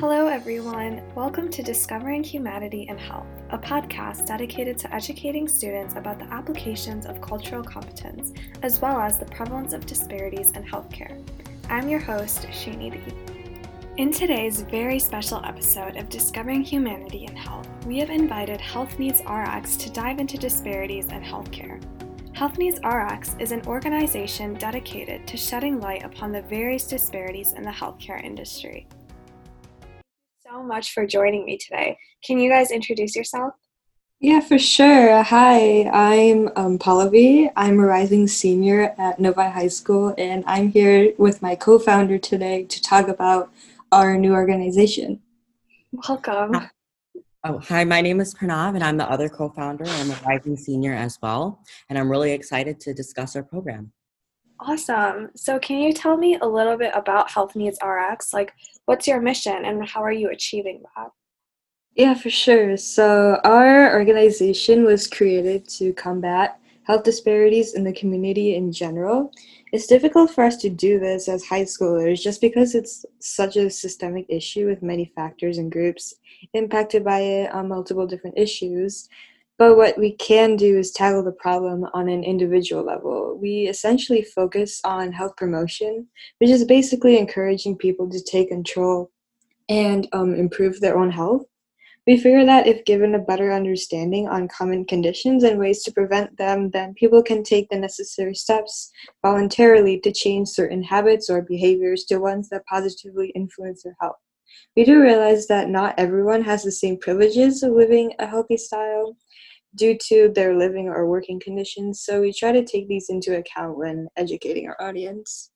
Hello, everyone. Welcome to Discovering Humanity and Health, a podcast dedicated to educating students about the applications of cultural competence, as well as the prevalence of disparities in healthcare. I'm your host, Shani B. In today's very special episode of Discovering Humanity and Health, we have invited Health Needs RX to dive into disparities in healthcare. Health Needs RX is an organization dedicated to shedding light upon the various disparities in the healthcare industry so much for joining me today. Can you guys introduce yourself? Yeah, for sure. Hi, I'm um, Pallavi. I'm a rising senior at Novi High School, and I'm here with my co founder today to talk about our new organization. Welcome. Oh, hi, my name is Pranav, and I'm the other co founder. I'm a rising senior as well, and I'm really excited to discuss our program. Awesome. So, can you tell me a little bit about Health Needs RX? Like, what's your mission and how are you achieving that? Yeah, for sure. So, our organization was created to combat health disparities in the community in general. It's difficult for us to do this as high schoolers just because it's such a systemic issue with many factors and groups impacted by it on multiple different issues. But what we can do is tackle the problem on an individual level. We essentially focus on health promotion, which is basically encouraging people to take control and um, improve their own health. We figure that if given a better understanding on common conditions and ways to prevent them, then people can take the necessary steps voluntarily to change certain habits or behaviors to ones that positively influence their health. We do realize that not everyone has the same privileges of living a healthy style, due to their living or working conditions. So we try to take these into account when educating our audience.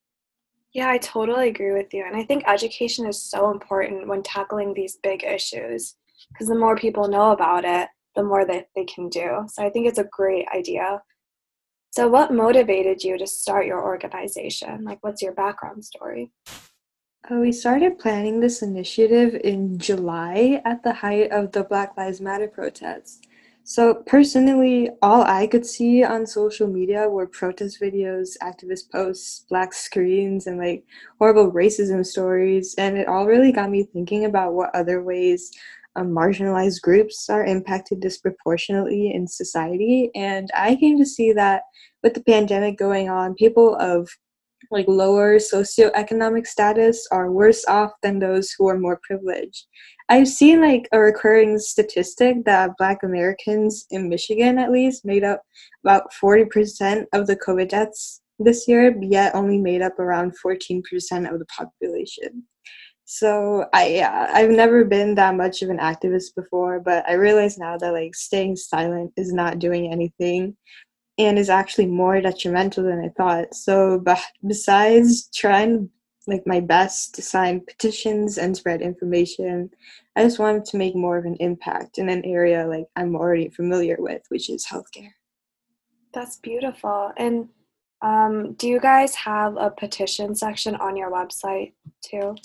Yeah, I totally agree with you. And I think education is so important when tackling these big issues because the more people know about it, the more that they can do. So I think it's a great idea. So, what motivated you to start your organization? Like, what's your background story? Uh, we started planning this initiative in July at the height of the Black Lives Matter protests. So personally, all I could see on social media were protest videos, activist posts, black screens, and like horrible racism stories. And it all really got me thinking about what other ways um, marginalized groups are impacted disproportionately in society. And I came to see that with the pandemic going on, people of like lower socioeconomic status are worse off than those who are more privileged. I've seen like a recurring statistic that Black Americans in Michigan, at least, made up about 40% of the COVID deaths this year, yet only made up around 14% of the population. So I yeah, I've never been that much of an activist before, but I realize now that like staying silent is not doing anything and is actually more detrimental than I thought. So, besides trying like my best to sign petitions and spread information, I just wanted to make more of an impact in an area like I'm already familiar with, which is healthcare. That's beautiful. And um, do you guys have a petition section on your website too?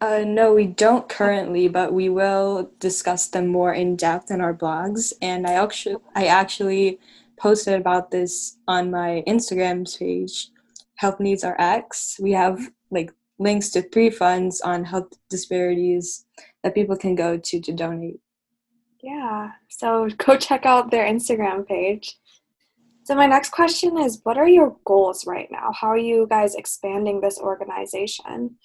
Uh, no, we don't currently, but we will discuss them more in depth in our blogs. And I actually, I actually posted about this on my Instagram page, Health Needs RX. We have like links to three funds on health disparities that people can go to to donate. Yeah, so go check out their Instagram page. So, my next question is What are your goals right now? How are you guys expanding this organization?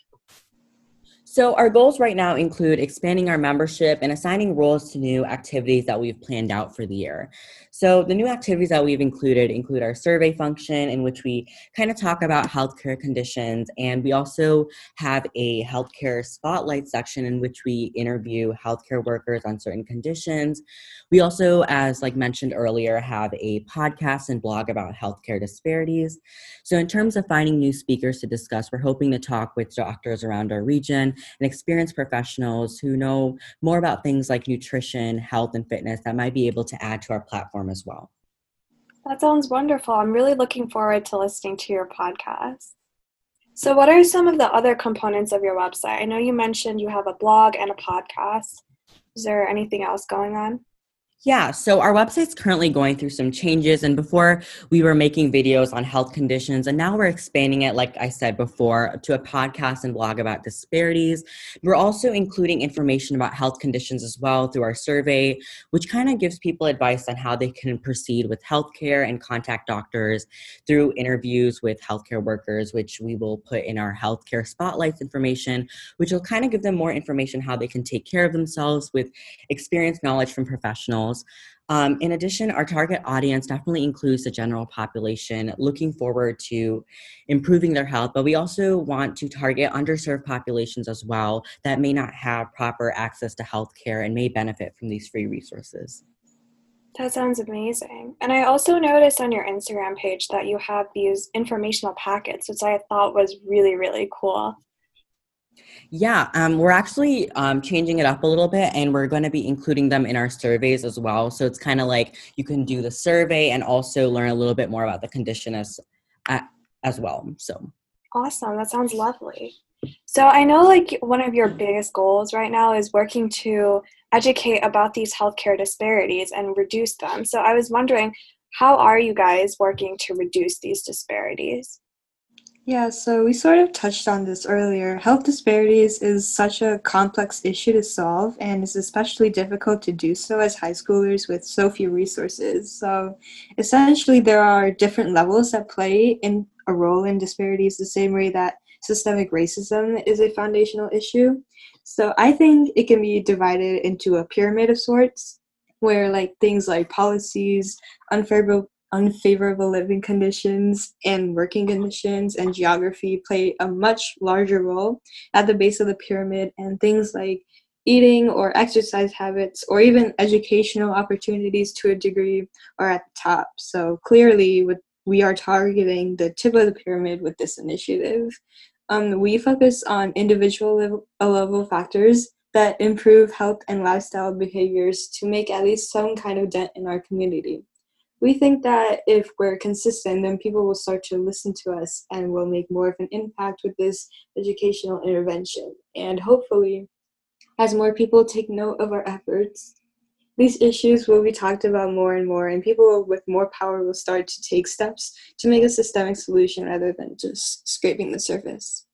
So, our goals right now include expanding our membership and assigning roles to new activities that we've planned out for the year. So, the new activities that we've included include our survey function, in which we kind of talk about healthcare conditions, and we also have a healthcare spotlight section in which we interview healthcare workers on certain conditions. We also, as like mentioned earlier, have a podcast and blog about healthcare disparities. So, in terms of finding new speakers to discuss, we're hoping to talk with doctors around our region and experienced professionals who know more about things like nutrition, health, and fitness that might be able to add to our platform as well. That sounds wonderful. I'm really looking forward to listening to your podcast. So, what are some of the other components of your website? I know you mentioned you have a blog and a podcast. Is there anything else going on? Yeah, so our website's currently going through some changes. And before we were making videos on health conditions, and now we're expanding it, like I said before, to a podcast and blog about disparities. We're also including information about health conditions as well through our survey, which kind of gives people advice on how they can proceed with healthcare and contact doctors through interviews with healthcare workers, which we will put in our healthcare spotlights information, which will kind of give them more information how they can take care of themselves with experience knowledge from professionals um, in addition, our target audience definitely includes the general population looking forward to improving their health, but we also want to target underserved populations as well that may not have proper access to health care and may benefit from these free resources. That sounds amazing. And I also noticed on your Instagram page that you have these informational packets, which I thought was really, really cool. Yeah, um, we're actually um, changing it up a little bit and we're going to be including them in our surveys as well. So it's kind of like you can do the survey and also learn a little bit more about the condition as, as well. So awesome. That sounds lovely. So I know like one of your biggest goals right now is working to educate about these healthcare disparities and reduce them. So I was wondering, how are you guys working to reduce these disparities? Yeah, so we sort of touched on this earlier. Health disparities is such a complex issue to solve, and it's especially difficult to do so as high schoolers with so few resources. So essentially, there are different levels that play in a role in disparities, the same way that systemic racism is a foundational issue. So I think it can be divided into a pyramid of sorts, where like things like policies, unfavorable unfavorable living conditions and working conditions and geography play a much larger role at the base of the pyramid. And things like eating or exercise habits or even educational opportunities to a degree are at the top. So clearly with we are targeting the tip of the pyramid with this initiative. Um, we focus on individual level, level factors that improve health and lifestyle behaviors to make at least some kind of dent in our community we think that if we're consistent, then people will start to listen to us and we'll make more of an impact with this educational intervention. And hopefully, as more people take note of our efforts, these issues will be talked about more and more, and people with more power will start to take steps to make a systemic solution rather than just scraping the surface.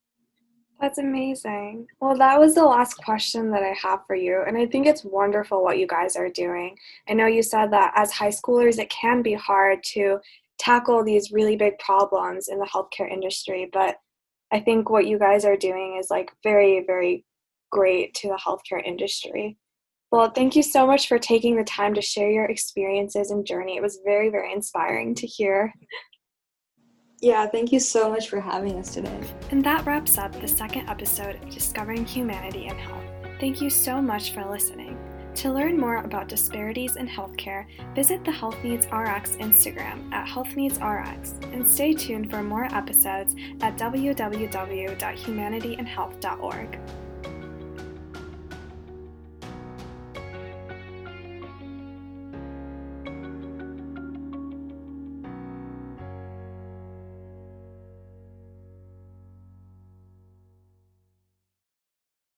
That's amazing. Well, that was the last question that I have for you. And I think it's wonderful what you guys are doing. I know you said that as high schoolers, it can be hard to tackle these really big problems in the healthcare industry. But I think what you guys are doing is like very, very great to the healthcare industry. Well, thank you so much for taking the time to share your experiences and journey. It was very, very inspiring to hear. Yeah, thank you so much for having us today. And that wraps up the second episode of Discovering Humanity and Health. Thank you so much for listening. To learn more about disparities in healthcare, visit the Health Needs RX Instagram at Health Needs RX and stay tuned for more episodes at www.humanityandhealth.org.